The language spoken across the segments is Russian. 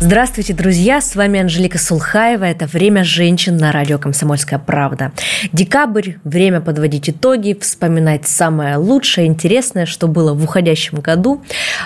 Здравствуйте, друзья! С вами Анжелика Сулхаева. Это «Время женщин» на радио «Комсомольская правда». Декабрь – время подводить итоги, вспоминать самое лучшее, интересное, что было в уходящем году.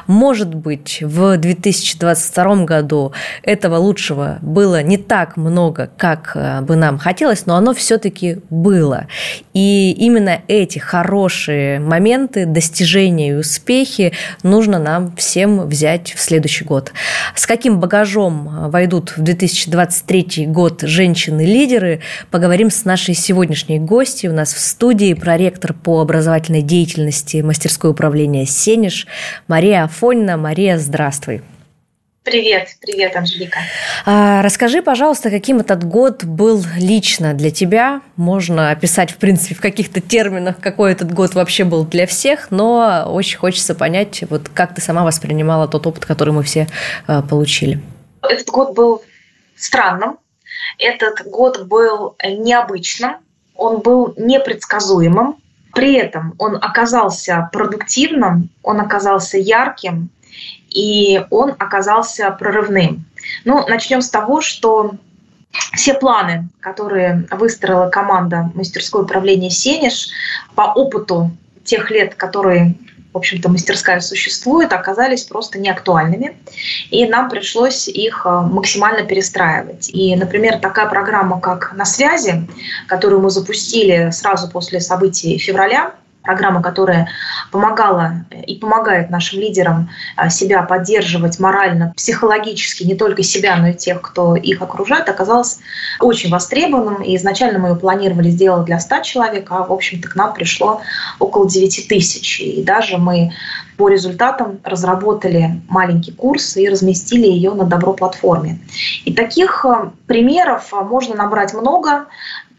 Может быть, в 2022 году этого лучшего было не так много, как э, бы нам хотелось, но оно все-таки было. И именно эти хорошие моменты, достижения и успехи нужно нам всем взять в следующий год. С каким багажом багажом э, войдут в 2023 год женщины-лидеры. Поговорим с нашей сегодняшней гостью. У нас в студии проректор по образовательной деятельности мастерское управление «Сенеж» Мария Афонина. Мария, здравствуй. Привет, привет, Анжелика. А, расскажи, пожалуйста, каким этот год был лично для тебя? Можно описать, в принципе, в каких-то терминах, какой этот год вообще был для всех, но очень хочется понять, вот как ты сама воспринимала тот опыт, который мы все а, получили. Этот год был странным, этот год был необычным, он был непредсказуемым, при этом он оказался продуктивным, он оказался ярким, и он оказался прорывным. Ну, начнем с того, что все планы, которые выстроила команда мастерской управления «Сенеж» по опыту тех лет, которые в общем-то, мастерская существует, оказались просто неактуальными. И нам пришлось их э, максимально перестраивать. И, например, такая программа, как «На связи», которую мы запустили сразу после событий февраля, программа, которая помогала и помогает нашим лидерам а, себя поддерживать морально, психологически, не только себя, но и тех, кто их окружает, оказалась очень востребованным. И изначально мы ее планировали сделать для 100 человек, а, в общем-то, к нам пришло около 9 тысяч. И даже мы по результатам разработали маленький курс и разместили ее на Добро-платформе. И таких а, примеров можно набрать много.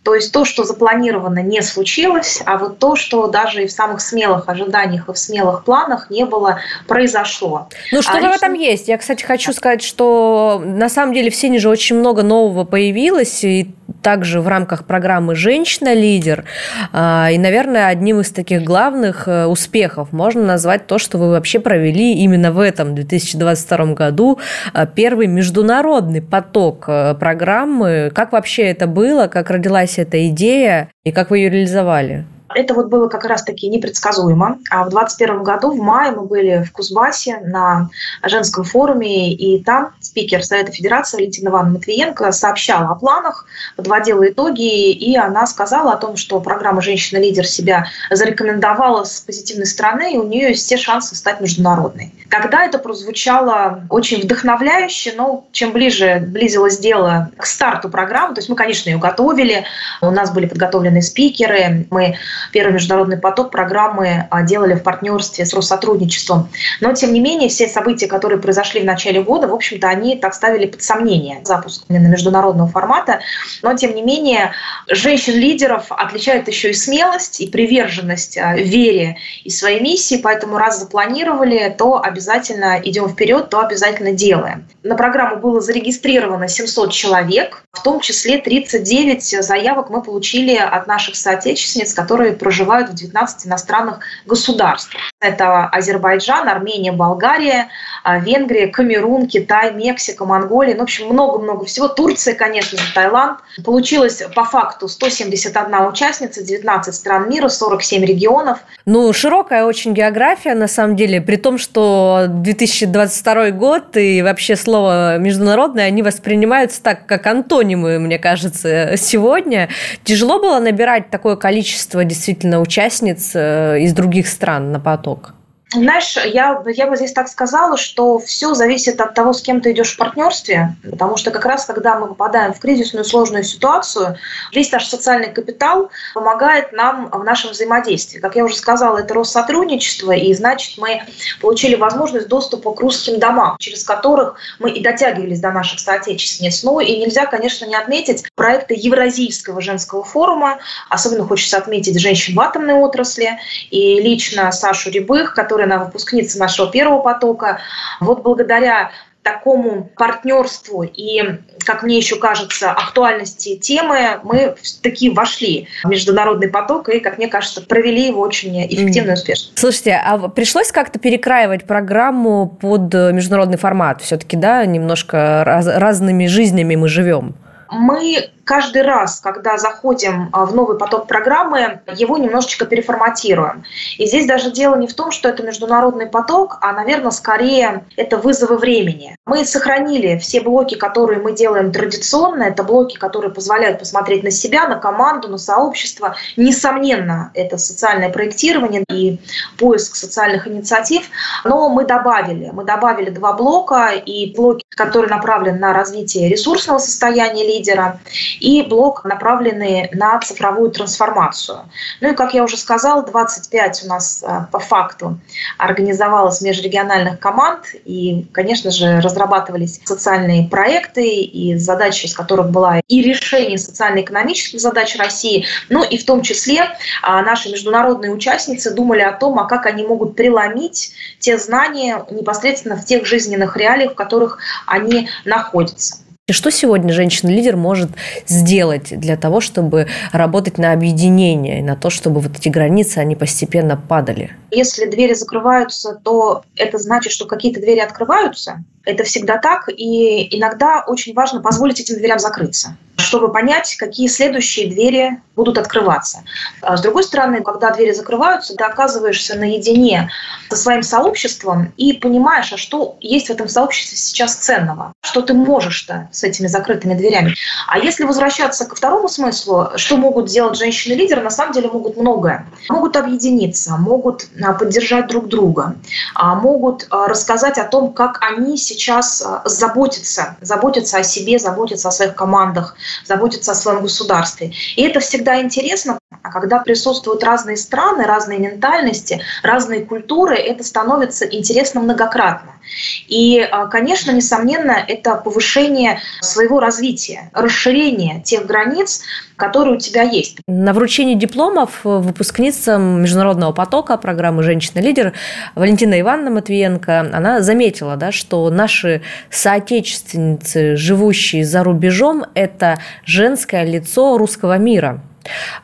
То есть то, что запланировано, не случилось, а вот то, что даже и в самых смелых ожиданиях и в смелых планах не было, произошло. Ну, что-то а в этом есть. Я, кстати, хочу сказать, что на самом деле в Сене же очень много нового появилось, и также в рамках программы «Женщина-лидер». А, и, наверное, одним из таких главных э, успехов можно назвать то, что вы вообще провели именно в этом 2022 году э, первый международный поток э, программы. Как вообще это было? Как родилась эта идея? И как вы ее реализовали? Это вот было как раз-таки непредсказуемо. А в 2021 году, в мае, мы были в Кузбассе на женском форуме, и там спикер Совета Федерации Валентина Ивановна Матвиенко сообщала о планах, подводила итоги, и она сказала о том, что программа «Женщина-лидер» себя зарекомендовала с позитивной стороны, и у нее есть все шансы стать международной. Тогда это прозвучало очень вдохновляюще, но чем ближе близилось дело к старту программы, то есть мы, конечно, ее готовили, у нас были подготовлены спикеры, мы первый международный поток программы а, делали в партнерстве с Россотрудничеством. Но, тем не менее, все события, которые произошли в начале года, в общем-то, они так ставили под сомнение запуск именно международного формата. Но, тем не менее, женщин-лидеров отличает еще и смелость, и приверженность а, вере и своей миссии, поэтому раз запланировали, то обязательно идем вперед, то обязательно делаем. На программу было зарегистрировано 700 человек, в том числе 39 заявок мы получили от наших соотечественниц, которые которые проживают в 19 иностранных государствах. Это Азербайджан, Армения, Болгария, а, Венгрия, Камерун, Китай, Мексика, Монголия. Ну, в общем, много-много всего. Турция, конечно же, Таиланд. Получилось по факту 171 участница, 19 стран мира, 47 регионов. Ну, широкая очень география, на самом деле, при том, что 2022 год и вообще слово «международное», они воспринимаются так, как антонимы, мне кажется, сегодня. Тяжело было набирать такое количество действительно участниц э, из других стран на поток? Знаешь, я, я бы здесь так сказала, что все зависит от того, с кем ты идешь в партнерстве, потому что как раз когда мы попадаем в кризисную сложную ситуацию, весь наш социальный капитал помогает нам в нашем взаимодействии. Как я уже сказала, это Россотрудничество, и значит мы получили возможность доступа к русским домам, через которых мы и дотягивались до наших соотечественниц. Ну и нельзя, конечно, не отметить проекты Евразийского женского форума, особенно хочется отметить женщин в атомной отрасли, и лично Сашу Рябых, который которая она выпускница нашего первого потока. Вот благодаря такому партнерству и, как мне еще кажется, актуальности темы мы таки вошли в международный поток и, как мне кажется, провели его очень эффективно и успешно. Слушайте, а пришлось как-то перекраивать программу под международный формат? Все-таки, да, немножко раз, разными жизнями мы живем. Мы каждый раз, когда заходим а, в новый поток программы, его немножечко переформатируем. И здесь даже дело не в том, что это международный поток, а, наверное, скорее это вызовы времени. Мы сохранили все блоки, которые мы делаем традиционно. Это блоки, которые позволяют посмотреть на себя, на команду, на сообщество. Несомненно, это социальное проектирование и поиск социальных инициатив. Но мы добавили, мы добавили два блока, и блоки, которые направлены на развитие ресурсного состояния лидера, и блок, направленный на цифровую трансформацию. Ну и, как я уже сказала, 25 у нас а, по факту организовалось межрегиональных команд, и, конечно же, разрабатывались социальные проекты, и задача из которых была и решение социально-экономических задач России, ну и в том числе а, наши международные участницы думали о том, а как они могут преломить те знания непосредственно в тех жизненных реалиях, в которых они находятся. И что сегодня женщина-лидер может сделать для того, чтобы работать на объединение, на то, чтобы вот эти границы, они постепенно падали? Если двери закрываются, то это значит, что какие-то двери открываются. Это всегда так, и иногда очень важно позволить этим дверям закрыться чтобы понять, какие следующие двери будут открываться. А с другой стороны, когда двери закрываются, ты оказываешься наедине со своим сообществом и понимаешь, а что есть в этом сообществе сейчас ценного, что ты можешь-то с этими закрытыми дверями. А если возвращаться ко второму смыслу, что могут делать женщины-лидеры, на самом деле могут многое. Могут объединиться, могут а, поддержать друг друга, а, могут рассказать о том, как они сейчас заботятся, заботятся о себе, заботятся о своих командах, заботиться о своем государстве. И это всегда интересно, а когда присутствуют разные страны, разные ментальности, разные культуры, это становится интересно многократно. И, а, конечно, несомненно, это повышение своего развития, расширение тех границ, которые у тебя есть. На вручении дипломов выпускницам международного потока программы «Женщина-лидер» Валентина Ивановна Матвиенко, она заметила, да, что наши соотечественницы, живущие за рубежом, это женское лицо русского мира.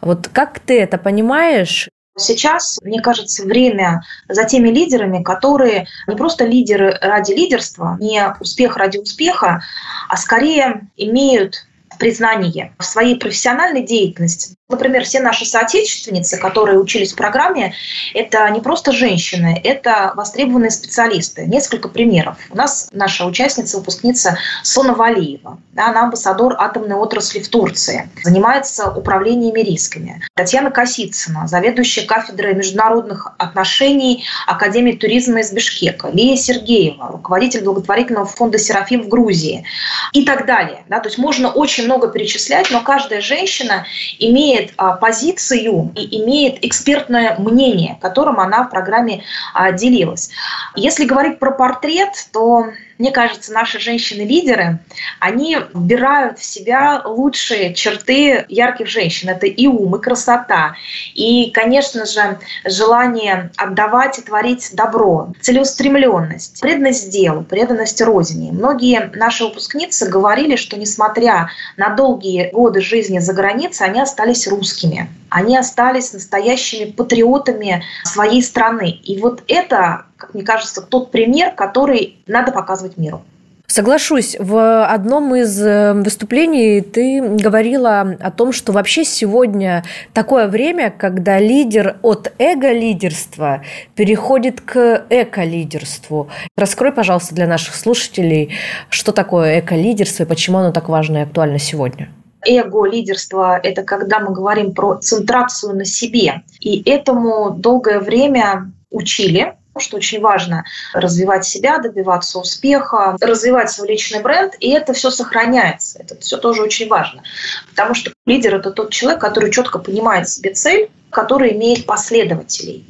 Вот как ты это понимаешь? Сейчас, мне кажется, время за теми лидерами, которые не просто лидеры ради лидерства, не успех ради успеха, а скорее имеют признание в своей профессиональной деятельности. Например, все наши соотечественницы, которые учились в программе, это не просто женщины, это востребованные специалисты. Несколько примеров. У нас наша участница, выпускница Сона Валиева. Она амбассадор атомной отрасли в Турции. Занимается управлениями рисками. Татьяна Косицына, заведующая кафедрой международных отношений Академии туризма из Бишкека. Лия Сергеева, руководитель благотворительного фонда «Серафим» в Грузии. И так далее. Да, то есть можно очень много перечислять, но каждая женщина имеет имеет а, позицию и имеет экспертное мнение, которым она в программе а, делилась. Если говорить про портрет, то мне кажется, наши женщины-лидеры, они вбирают в себя лучшие черты ярких женщин. Это и ум, и красота, и, конечно же, желание отдавать и творить добро, целеустремленность, преданность делу, преданность родине. Многие наши выпускницы говорили, что несмотря на долгие годы жизни за границей, они остались русскими. Они остались настоящими патриотами своей страны. И вот это как мне кажется, тот пример, который надо показывать миру. Соглашусь. В одном из э, выступлений ты говорила о том, что вообще сегодня такое время, когда лидер от эго-лидерства переходит к эко-лидерству. Раскрой, пожалуйста, для наших слушателей, что такое эко-лидерство и почему оно так важно и актуально сегодня. Эго-лидерство – это когда мы говорим про центрацию на себе. И этому долгое время учили, что очень важно развивать себя, добиваться успеха, развивать свой личный бренд, и это все сохраняется. Это все тоже очень важно. Потому что лидер – это тот человек, который четко понимает себе цель, который имеет последователей.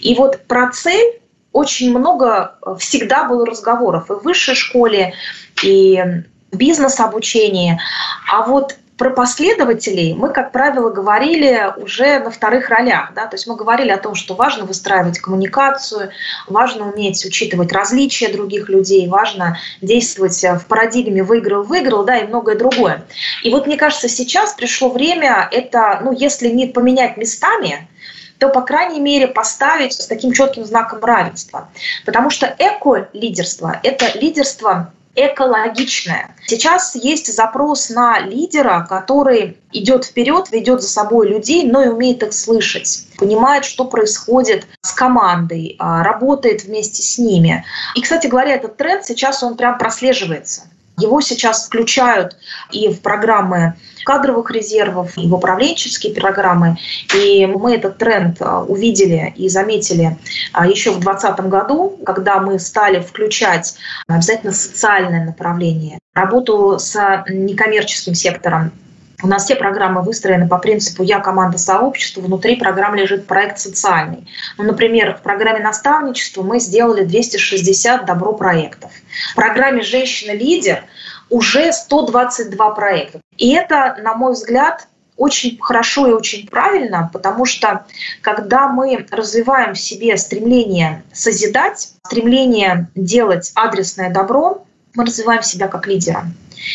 И вот про цель очень много всегда было разговоров и в высшей школе, и в бизнес-обучении. А вот про последователей мы, как правило, говорили уже на вторых ролях. Да? То есть мы говорили о том, что важно выстраивать коммуникацию, важно уметь учитывать различия других людей, важно действовать в парадигме «выиграл-выиграл», да, и многое другое. И вот мне кажется, сейчас пришло время это, ну, если не поменять местами, то, по крайней мере, поставить с таким четким знаком равенства. Потому что эко-лидерство – это лидерство экологичное. Сейчас есть запрос на лидера, который идет вперед, ведет за собой людей, но и умеет их слышать, понимает, что происходит с командой, а, работает вместе с ними. И, кстати говоря, этот тренд сейчас он прям прослеживается. Его сейчас включают и в программы кадровых резервов, и в управленческие программы. И мы этот тренд а, увидели и заметили а, еще в 2020 году, когда мы стали включать обязательно социальное направление, работу с некоммерческим сектором, у нас все программы выстроены по принципу «я команда сообщества», внутри программы лежит проект социальный. Ну, например, в программе наставничества мы сделали 260 добро проектов. В программе «Женщина-лидер» уже 122 проекта. И это, на мой взгляд, очень хорошо и очень правильно, потому что когда мы развиваем в себе стремление созидать, стремление делать адресное добро, мы развиваем себя как лидера.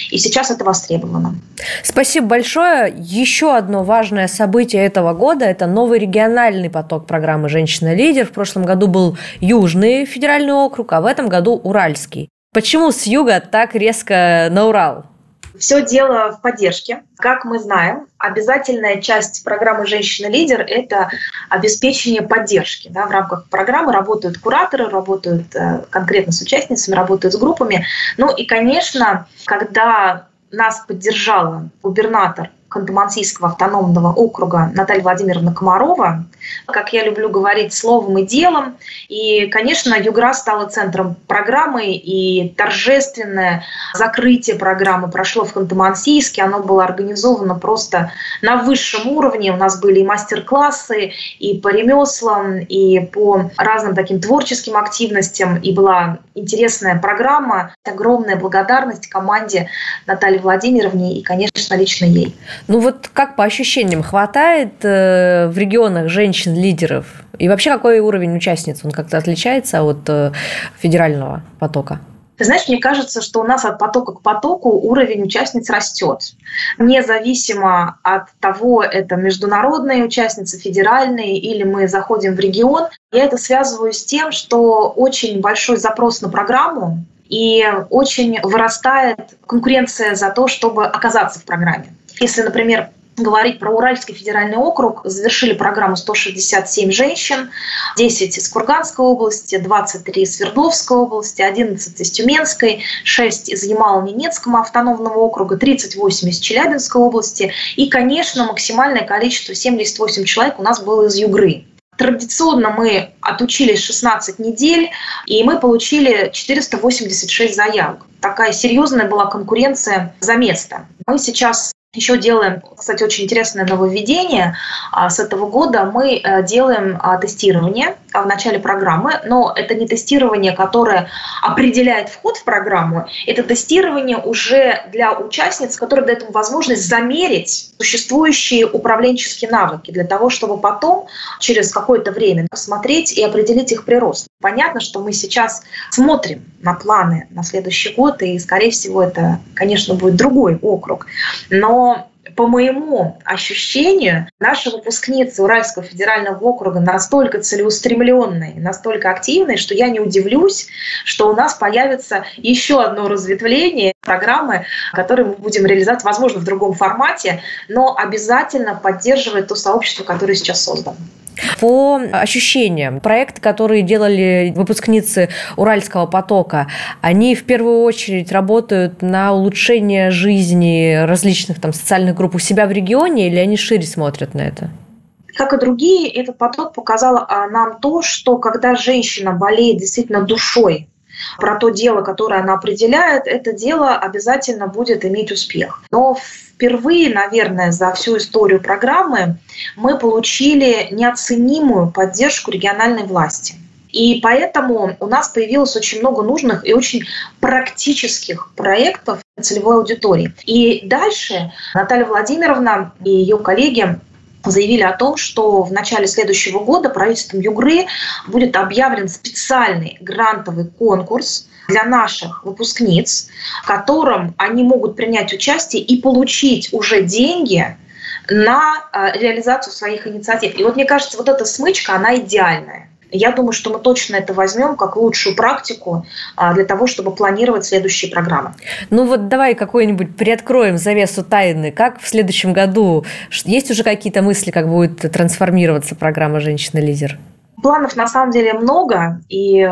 И сейчас это востребовано. Спасибо большое. Еще одно важное событие этого года – это новый региональный поток программы «Женщина-лидер». В прошлом году был Южный федеральный округ, а в этом году Уральский. Почему с юга так резко на Урал? Все дело в поддержке. Как мы знаем, обязательная часть программы «Женщина-лидер» – это обеспечение поддержки. Да, в рамках программы работают кураторы, работают э, конкретно с участницами, работают с группами. Ну и, конечно, когда нас поддержала губернатор Ханты-Мансийского автономного округа Наталья Владимировна Комарова, как я люблю говорить, словом и делом. И, конечно, Югра стала центром программы, и торжественное закрытие программы прошло в Ханты-Мансийске. Оно было организовано просто на высшем уровне. У нас были и мастер-классы, и по ремеслам, и по разным таким творческим активностям. И была интересная программа. Огромная благодарность команде Натальи Владимировне и, конечно, лично ей. Ну вот как по ощущениям, хватает э, в регионах женщин-лидеров? И вообще какой уровень участниц? Он как-то отличается от э, федерального потока? Ты знаешь, мне кажется, что у нас от потока к потоку уровень участниц растет. Независимо от того, это международные участницы, федеральные, или мы заходим в регион, я это связываю с тем, что очень большой запрос на программу, и очень вырастает конкуренция за то, чтобы оказаться в программе. Если, например, говорить про Уральский федеральный округ, завершили программу 167 женщин, 10 из Курганской области, 23 из Свердловской области, 11 из Тюменской, 6 из Ямало-Ненецкого автономного округа, 38 из Челябинской области и, конечно, максимальное количество 78 человек у нас было из Югры. Традиционно мы отучились 16 недель, и мы получили 486 заявок. Такая серьезная была конкуренция за место. Мы сейчас еще делаем, кстати, очень интересное нововведение. А, с этого года мы э, делаем а, тестирование в начале программы, но это не тестирование, которое определяет вход в программу, это тестирование уже для участниц, которое дает им возможность замерить существующие управленческие навыки для того, чтобы потом через какое-то время посмотреть и определить их прирост. Понятно, что мы сейчас смотрим на планы на следующий год, и, скорее всего, это, конечно, будет другой округ, но по моему ощущению, наши выпускницы Уральского федерального округа настолько целеустремленные, настолько активные, что я не удивлюсь, что у нас появится еще одно разветвление программы, которую мы будем реализовать, возможно, в другом формате, но обязательно поддерживает то сообщество, которое сейчас создано. По ощущениям, проекты, которые делали выпускницы Уральского потока, они в первую очередь работают на улучшение жизни различных там, социальных групп у себя в регионе или они шире смотрят на это? Как и другие, этот поток показал а, нам то, что когда женщина болеет действительно душой про то дело, которое она определяет, это дело обязательно будет иметь успех. Но впервые, наверное, за всю историю программы мы получили неоценимую поддержку региональной власти. И поэтому у нас появилось очень много нужных и очень практических проектов целевой аудитории. И дальше Наталья Владимировна и ее коллеги заявили о том, что в начале следующего года правительством Югры будет объявлен специальный грантовый конкурс для наших выпускниц, в котором они могут принять участие и получить уже деньги на э, реализацию своих инициатив. И вот мне кажется, вот эта смычка, она идеальная. Я думаю, что мы точно это возьмем как лучшую практику а, для того, чтобы планировать следующие программы. Ну вот давай какой-нибудь приоткроем завесу тайны. Как в следующем году? Есть уже какие-то мысли, как будет трансформироваться программа «Женщина-лидер»? Планов на самом деле много, и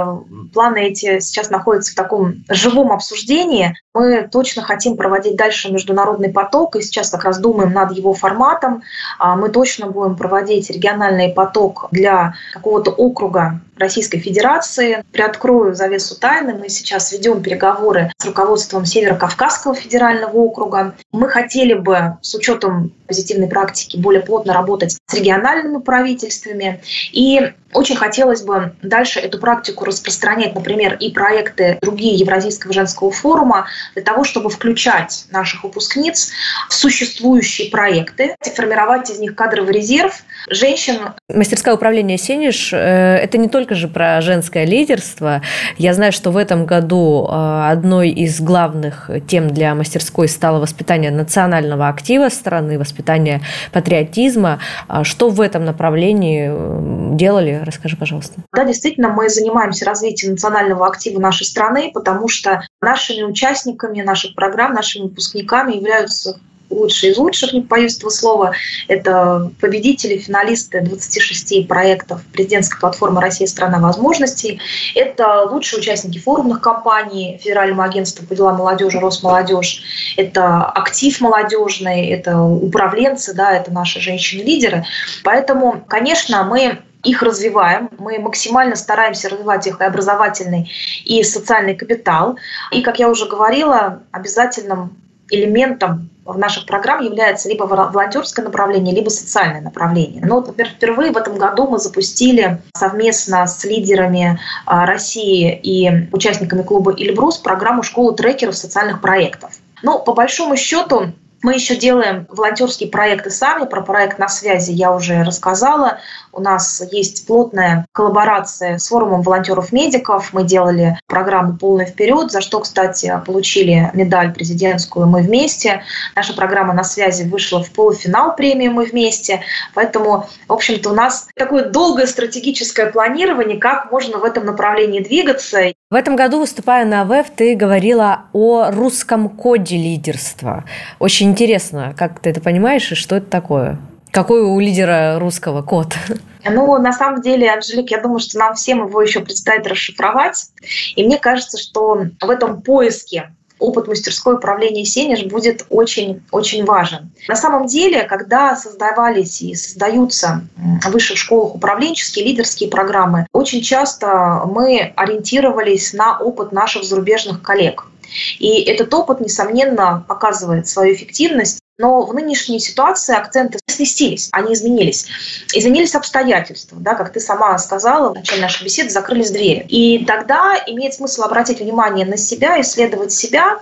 планы эти сейчас находятся в таком живом обсуждении. Мы точно хотим проводить дальше международный поток, и сейчас как раз думаем над его форматом. А мы точно будем проводить региональный поток для какого-то округа Российской Федерации. Приоткрою завесу тайны. Мы сейчас ведем переговоры с руководством Северо-Кавказского федерального округа. Мы хотели бы с учетом позитивной практики более плотно работать с региональными правительствами. И очень хотелось бы дальше эту практику распространять, например, и проекты другие Евразийского женского форума, для того, чтобы включать наших выпускниц в существующие проекты, формировать из них кадровый резерв женщин. Мастерское управление «Сенеж» — это не только же про женское лидерство. Я знаю, что в этом году э, одной из главных тем для мастерской стало воспитание национального актива страны, воспитание патриотизма. А что в этом направлении э, делали? Расскажи, пожалуйста. Да, действительно, мы занимаемся развитием национального актива нашей страны, потому что нашими участниками наших программ, нашими выпускниками являются лучшие из лучших, не боюсь этого слова. Это победители, финалисты 26 проектов президентской платформы «Россия – страна возможностей». Это лучшие участники форумных кампаний Федерального агентства по делам молодежи «Росмолодежь». Это актив молодежный, это управленцы, да, это наши женщины-лидеры. Поэтому, конечно, мы их развиваем, мы максимально стараемся развивать их и образовательный, и социальный капитал. И, как я уже говорила, обязательным элементом в наших программ является либо волонтерское направление, либо социальное направление. Но, например, впервые в этом году мы запустили совместно с лидерами а, России и участниками клуба «Эльбрус» программу «Школу трекеров социальных проектов». Но, по большому счету, мы еще делаем волонтерские проекты сами. Про проект на связи я уже рассказала. У нас есть плотная коллаборация с форумом волонтеров-медиков. Мы делали программу «Полный вперед», за что, кстати, получили медаль президентскую «Мы вместе». Наша программа на связи вышла в полуфинал премии «Мы вместе». Поэтому, в общем-то, у нас такое долгое стратегическое планирование, как можно в этом направлении двигаться. В этом году, выступая на ВЭФ, ты говорила о русском коде лидерства. Очень интересно, как ты это понимаешь и что это такое? Какой у лидера русского код? Ну, на самом деле, Анжелик, я думаю, что нам всем его еще предстоит расшифровать. И мне кажется, что в этом поиске опыт мастерской управления Сенеж будет очень-очень важен. На самом деле, когда создавались и создаются в высших школах управленческие, лидерские программы, очень часто мы ориентировались на опыт наших зарубежных коллег. И этот опыт, несомненно, показывает свою эффективность. Но в нынешней ситуации акценты сместились, они изменились. Изменились обстоятельства, да, как ты сама сказала в начале нашей беседы, закрылись двери. И тогда имеет смысл обратить внимание на себя, исследовать себя.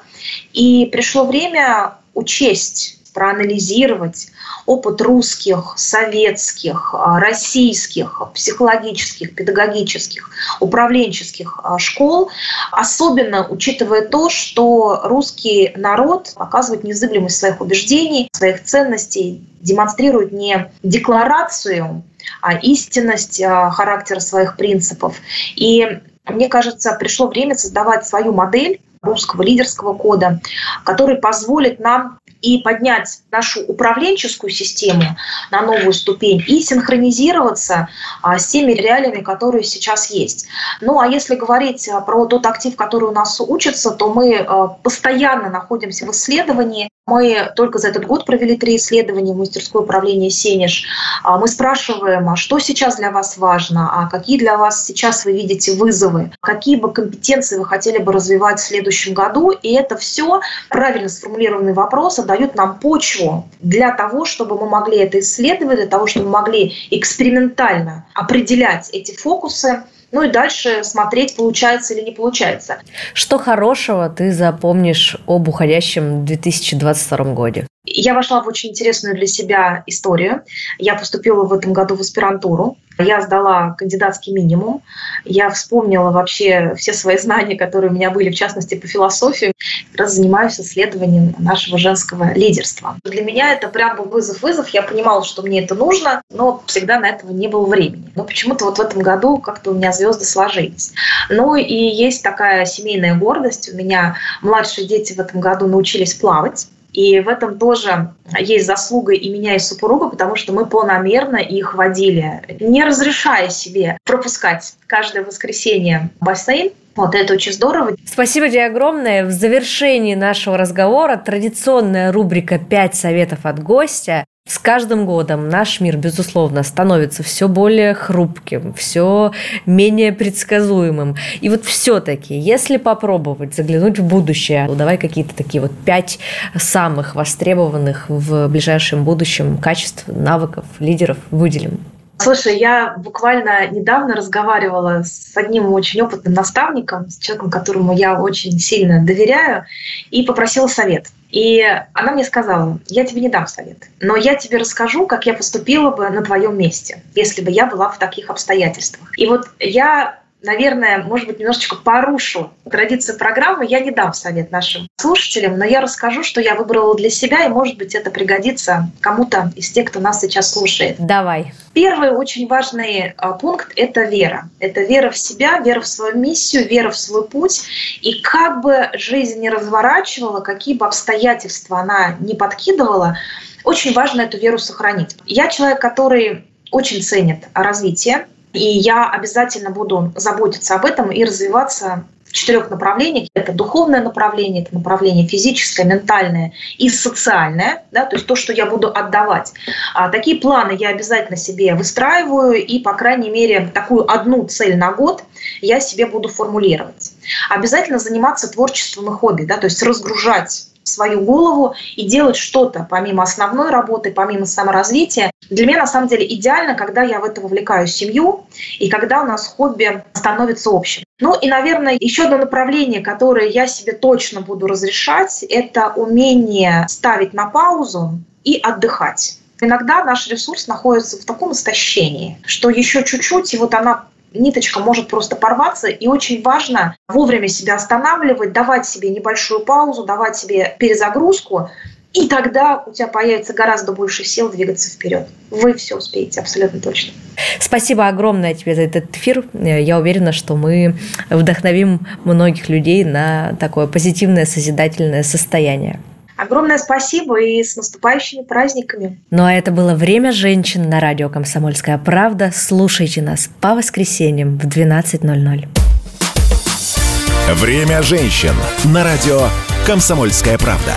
И пришло время учесть проанализировать опыт русских, советских, а, российских, психологических, педагогических, управленческих а, школ, особенно учитывая то, что русский народ показывает незыблемость своих убеждений, своих ценностей, демонстрирует не декларацию, а истинность а, характера своих принципов. И мне кажется, пришло время создавать свою модель русского лидерского кода, который позволит нам и поднять нашу управленческую систему на новую ступень и синхронизироваться а, с теми реалиями, которые сейчас есть. Ну а если говорить а, про тот актив, который у нас учится, то мы а, постоянно находимся в исследовании, мы только за этот год провели три исследования в мастерской управления «Сенеж». Мы спрашиваем, а что сейчас для вас важно, а какие для вас сейчас вы видите вызовы, какие бы компетенции вы хотели бы развивать в следующем году. И это все правильно сформулированные вопросы дают нам почву для того, чтобы мы могли это исследовать, для того, чтобы мы могли экспериментально определять эти фокусы, ну и дальше смотреть, получается или не получается. Что хорошего ты запомнишь об уходящем 2022 году? Я вошла в очень интересную для себя историю. Я поступила в этом году в аспирантуру. Я сдала кандидатский минимум. Я вспомнила вообще все свои знания, которые у меня были, в частности, по философии. Как раз занимаюсь исследованием нашего женского лидерства. Для меня это прям был вызов-вызов. Я понимала, что мне это нужно, но всегда на этого не было времени. Но почему-то вот в этом году как-то у меня звезды сложились. Ну и есть такая семейная гордость. У меня младшие дети в этом году научились плавать. И в этом тоже есть заслуга и меня, и супруга, потому что мы планомерно их водили, не разрешая себе пропускать каждое воскресенье бассейн, вот это очень здорово. Спасибо тебе огромное. В завершении нашего разговора традиционная рубрика «Пять советов от гостя». С каждым годом наш мир, безусловно, становится все более хрупким, все менее предсказуемым. И вот все-таки, если попробовать заглянуть в будущее, ну, давай какие-то такие вот пять самых востребованных в ближайшем будущем качеств, навыков, лидеров выделим. Слушай, я буквально недавно разговаривала с одним очень опытным наставником, с человеком, которому я очень сильно доверяю, и попросила совет. И она мне сказала, я тебе не дам совет, но я тебе расскажу, как я поступила бы на твоем месте, если бы я была в таких обстоятельствах. И вот я наверное, может быть, немножечко порушу традицию программы. Я не дам совет нашим слушателям, но я расскажу, что я выбрала для себя, и, может быть, это пригодится кому-то из тех, кто нас сейчас слушает. Давай. Первый очень важный а, пункт – это вера. Это вера в себя, вера в свою миссию, вера в свой путь. И как бы жизнь не разворачивала, какие бы обстоятельства она не подкидывала, очень важно эту веру сохранить. Я человек, который очень ценит развитие, и я обязательно буду заботиться об этом и развиваться в четырех направлениях. Это духовное направление, это направление физическое, ментальное и социальное, да, то есть то, что я буду отдавать. А такие планы я обязательно себе выстраиваю, и, по крайней мере, такую одну цель на год я себе буду формулировать. Обязательно заниматься творчеством и хобби, да, то есть разгружать свою голову и делать что-то помимо основной работы, помимо саморазвития. Для меня на самом деле идеально, когда я в это вовлекаю семью и когда у нас хобби становится общим. Ну и, наверное, еще одно направление, которое я себе точно буду разрешать, это умение ставить на паузу и отдыхать. Иногда наш ресурс находится в таком истощении, что еще чуть-чуть, и вот она ниточка может просто порваться, и очень важно вовремя себя останавливать, давать себе небольшую паузу, давать себе перезагрузку, и тогда у тебя появится гораздо больше сил двигаться вперед. Вы все успеете, абсолютно точно. Спасибо огромное тебе за этот эфир. Я уверена, что мы вдохновим многих людей на такое позитивное, созидательное состояние. Огромное спасибо и с наступающими праздниками. Ну а это было «Время женщин» на радио «Комсомольская правда». Слушайте нас по воскресеньям в 12.00. «Время женщин» на радио «Комсомольская правда».